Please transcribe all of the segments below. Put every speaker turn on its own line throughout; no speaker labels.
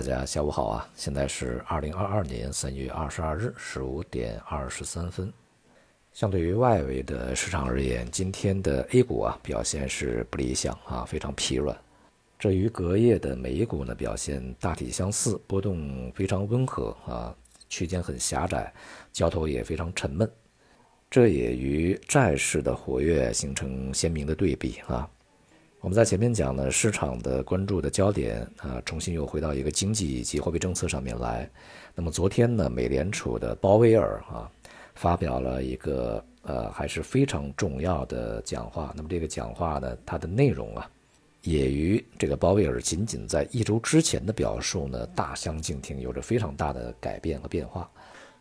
大家下午好啊！现在是二零二二年三月二十二日十五点二十三分。相对于外围的市场而言，今天的 A 股啊表现是不理想啊，非常疲软。这与隔夜的美股呢表现大体相似，波动非常温和啊，区间很狭窄，交投也非常沉闷。这也与债市的活跃形成鲜明的对比啊。我们在前面讲呢，市场的关注的焦点啊，重新又回到一个经济以及货币政策上面来。那么昨天呢，美联储的鲍威尔啊，发表了一个呃还是非常重要的讲话。那么这个讲话呢，它的内容啊，也与这个鲍威尔仅仅在一周之前的表述呢大相径庭，有着非常大的改变和变化。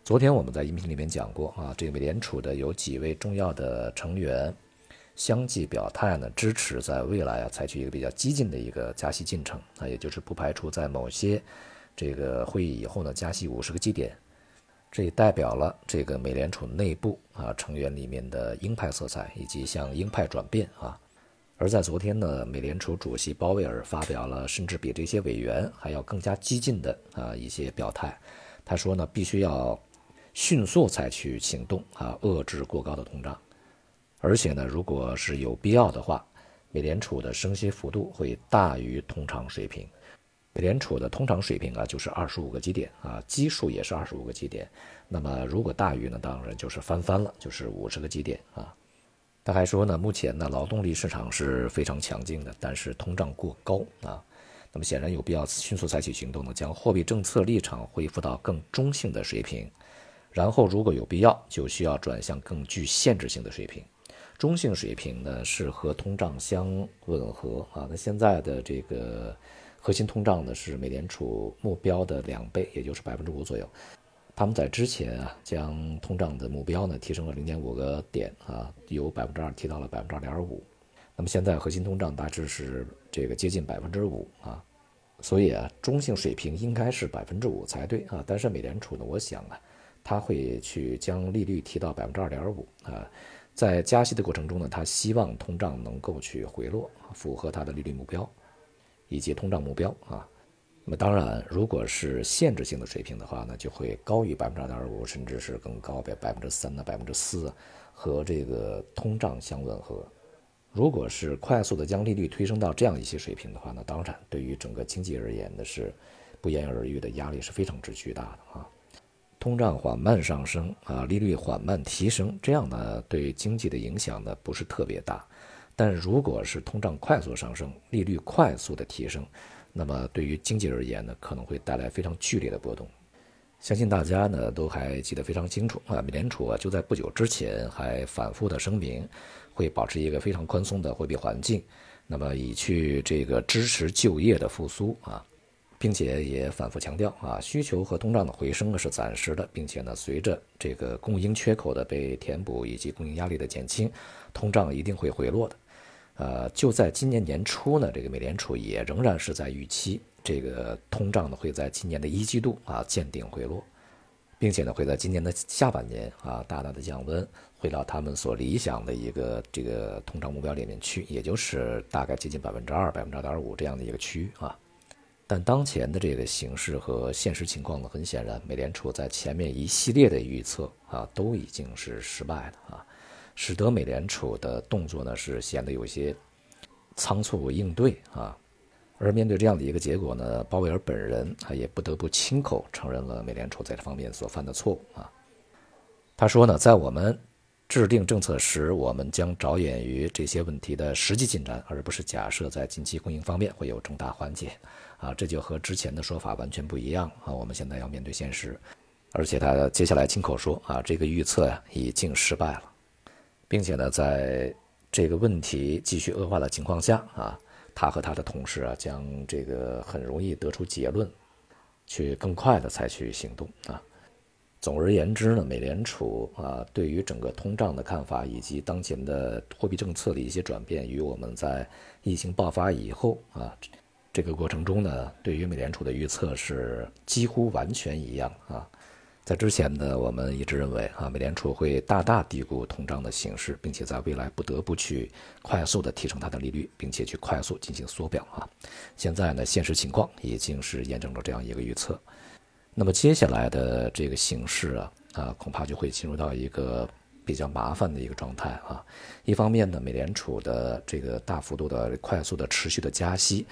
昨天我们在音频里面讲过啊，这个美联储的有几位重要的成员。相继表态呢，支持在未来啊采取一个比较激进的一个加息进程啊，也就是不排除在某些这个会议以后呢加息五十个基点，这也代表了这个美联储内部啊成员里面的鹰派色彩以及向鹰派转变啊。而在昨天呢，美联储主席鲍威尔发表了甚至比这些委员还要更加激进的啊一些表态，他说呢，必须要迅速采取行动啊，遏制过高的通胀。而且呢，如果是有必要的话，美联储的升息幅度会大于通常水平。美联储的通常水平啊，就是二十五个基点啊，基数也是二十五个基点。那么如果大于呢，当然就是翻番了，就是五十个基点啊。他还说呢，目前呢，劳动力市场是非常强劲的，但是通胀过高啊。那么显然有必要迅速采取行动呢，将货币政策立场恢复到更中性的水平。然后如果有必要，就需要转向更具限制性的水平。中性水平呢是和通胀相吻合啊，那现在的这个核心通胀呢是美联储目标的两倍，也就是百分之五左右。他们在之前啊将通胀的目标呢提升了零点五个点啊，由百分之二提到了百分之二点五。那么现在核心通胀大致是这个接近百分之五啊，所以啊中性水平应该是百分之五才对啊。但是美联储呢，我想啊，他会去将利率提到百分之二点五啊。在加息的过程中呢，他希望通胀能够去回落，符合他的利率目标以及通胀目标啊。那么当然，如果是限制性的水平的话呢，就会高于百分之二点五，甚至是更高，百百分之三呢，百分之四，和这个通胀相吻合。如果是快速的将利率推升到这样一些水平的话呢，当然对于整个经济而言呢是不言而喻的压力是非常之巨大的啊。通胀缓慢上升啊，利率缓慢提升，这样呢对经济的影响呢不是特别大。但如果是通胀快速上升，利率快速的提升，那么对于经济而言呢可能会带来非常剧烈的波动。相信大家呢都还记得非常清楚啊，美联储啊就在不久之前还反复的声明，会保持一个非常宽松的货币环境，那么以去这个支持就业的复苏啊。并且也反复强调啊，需求和通胀的回升是暂时的，并且呢，随着这个供应缺口的被填补以及供应压力的减轻，通胀一定会回落的。呃，就在今年年初呢，这个美联储也仍然是在预期这个通胀呢会在今年的一季度啊见顶回落，并且呢会在今年的下半年啊大大的降温，回到他们所理想的一个这个通胀目标里面去，也就是大概接近百分之二、百分之二点五这样的一个区域啊。但当前的这个形势和现实情况呢，很显然，美联储在前面一系列的预测啊，都已经是失败了啊，使得美联储的动作呢是显得有些仓促应对啊。而面对这样的一个结果呢，鲍威尔本人他也不得不亲口承认了美联储在这方面所犯的错误啊。他说呢，在我们制定政策时，我们将着眼于这些问题的实际进展，而不是假设在近期供应方面会有重大缓解。啊，这就和之前的说法完全不一样啊！我们现在要面对现实，而且他接下来亲口说啊，这个预测呀已经失败了，并且呢，在这个问题继续恶化的情况下啊，他和他的同事啊将这个很容易得出结论，去更快的采取行动啊。总而言之呢，美联储啊对于整个通胀的看法以及当前的货币政策的一些转变，与我们在疫情爆发以后啊。这个过程中呢，对于美联储的预测是几乎完全一样啊。在之前呢，我们一直认为啊，美联储会大大低估通胀的形势，并且在未来不得不去快速的提升它的利率，并且去快速进行缩表啊。现在呢，现实情况已经是验证了这样一个预测。那么接下来的这个形势啊，啊，恐怕就会进入到一个比较麻烦的一个状态啊。一方面呢，美联储的这个大幅度的、快速的、持续的加息。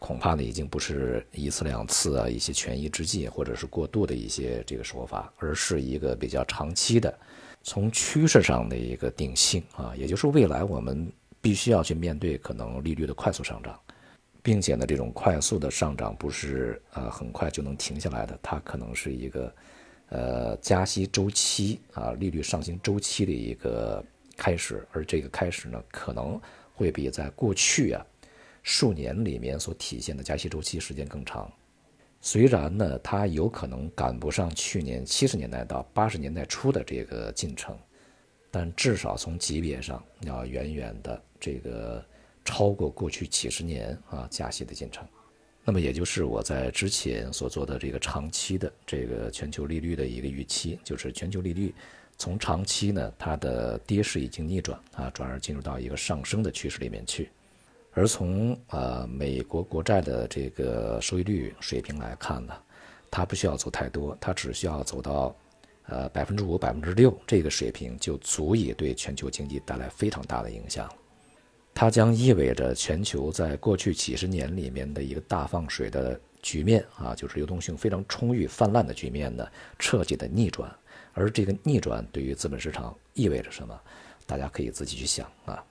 恐怕呢，已经不是一次两次啊，一些权宜之计，或者是过度的一些这个说法，而是一个比较长期的，从趋势上的一个定性啊，也就是未来我们必须要去面对可能利率的快速上涨，并且呢，这种快速的上涨不是呃很快就能停下来的，它可能是一个呃加息周期啊，利率上行周期的一个开始，而这个开始呢，可能会比在过去啊。数年里面所体现的加息周期时间更长，虽然呢，它有可能赶不上去年七十年代到八十年代初的这个进程，但至少从级别上要远远的这个超过过去几十年啊加息的进程。那么也就是我在之前所做的这个长期的这个全球利率的一个预期，就是全球利率从长期呢它的跌势已经逆转啊，转而进入到一个上升的趋势里面去。而从呃美国国债的这个收益率水平来看呢，它不需要走太多，它只需要走到呃百分之五、百分之六这个水平，就足以对全球经济带来非常大的影响。它将意味着全球在过去几十年里面的一个大放水的局面啊，就是流动性非常充裕、泛滥的局面呢，彻底的逆转。而这个逆转对于资本市场意味着什么？大家可以自己去想啊。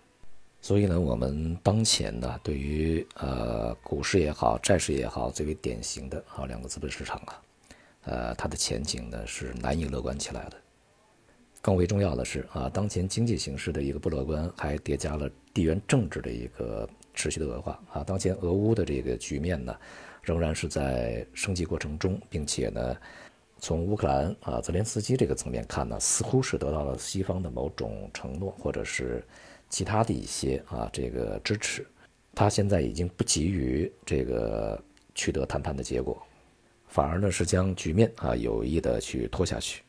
所以呢，我们当前呢，对于呃股市也好，债市也好，最为典型的啊两个资本市场啊，呃，它的前景呢是难以乐观起来的。更为重要的是啊，当前经济形势的一个不乐观，还叠加了地缘政治的一个持续的恶化啊。当前俄乌的这个局面呢，仍然是在升级过程中，并且呢，从乌克兰啊泽连斯基这个层面看呢，似乎是得到了西方的某种承诺，或者是。其他的一些啊，这个支持，他现在已经不急于这个取得谈判的结果，反而呢是将局面啊有意的去拖下去。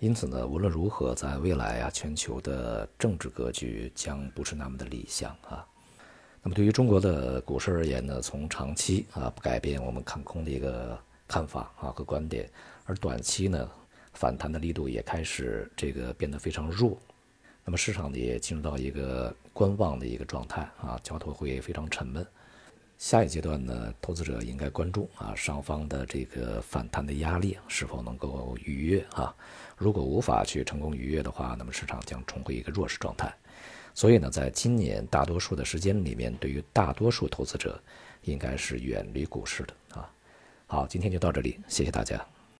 因此呢，无论如何，在未来啊，全球的政治格局将不是那么的理想啊。那么对于中国的股市而言呢，从长期啊不改变我们看空的一个看法啊和观点，而短期呢反弹的力度也开始这个变得非常弱。那么市场呢也进入到一个观望的一个状态啊，交投会非常沉闷。下一阶段呢，投资者应该关注啊上方的这个反弹的压力是否能够逾越啊。如果无法去成功逾越的话，那么市场将重回一个弱势状态。所以呢，在今年大多数的时间里面，对于大多数投资者，应该是远离股市的啊。好，今天就到这里，谢谢大家。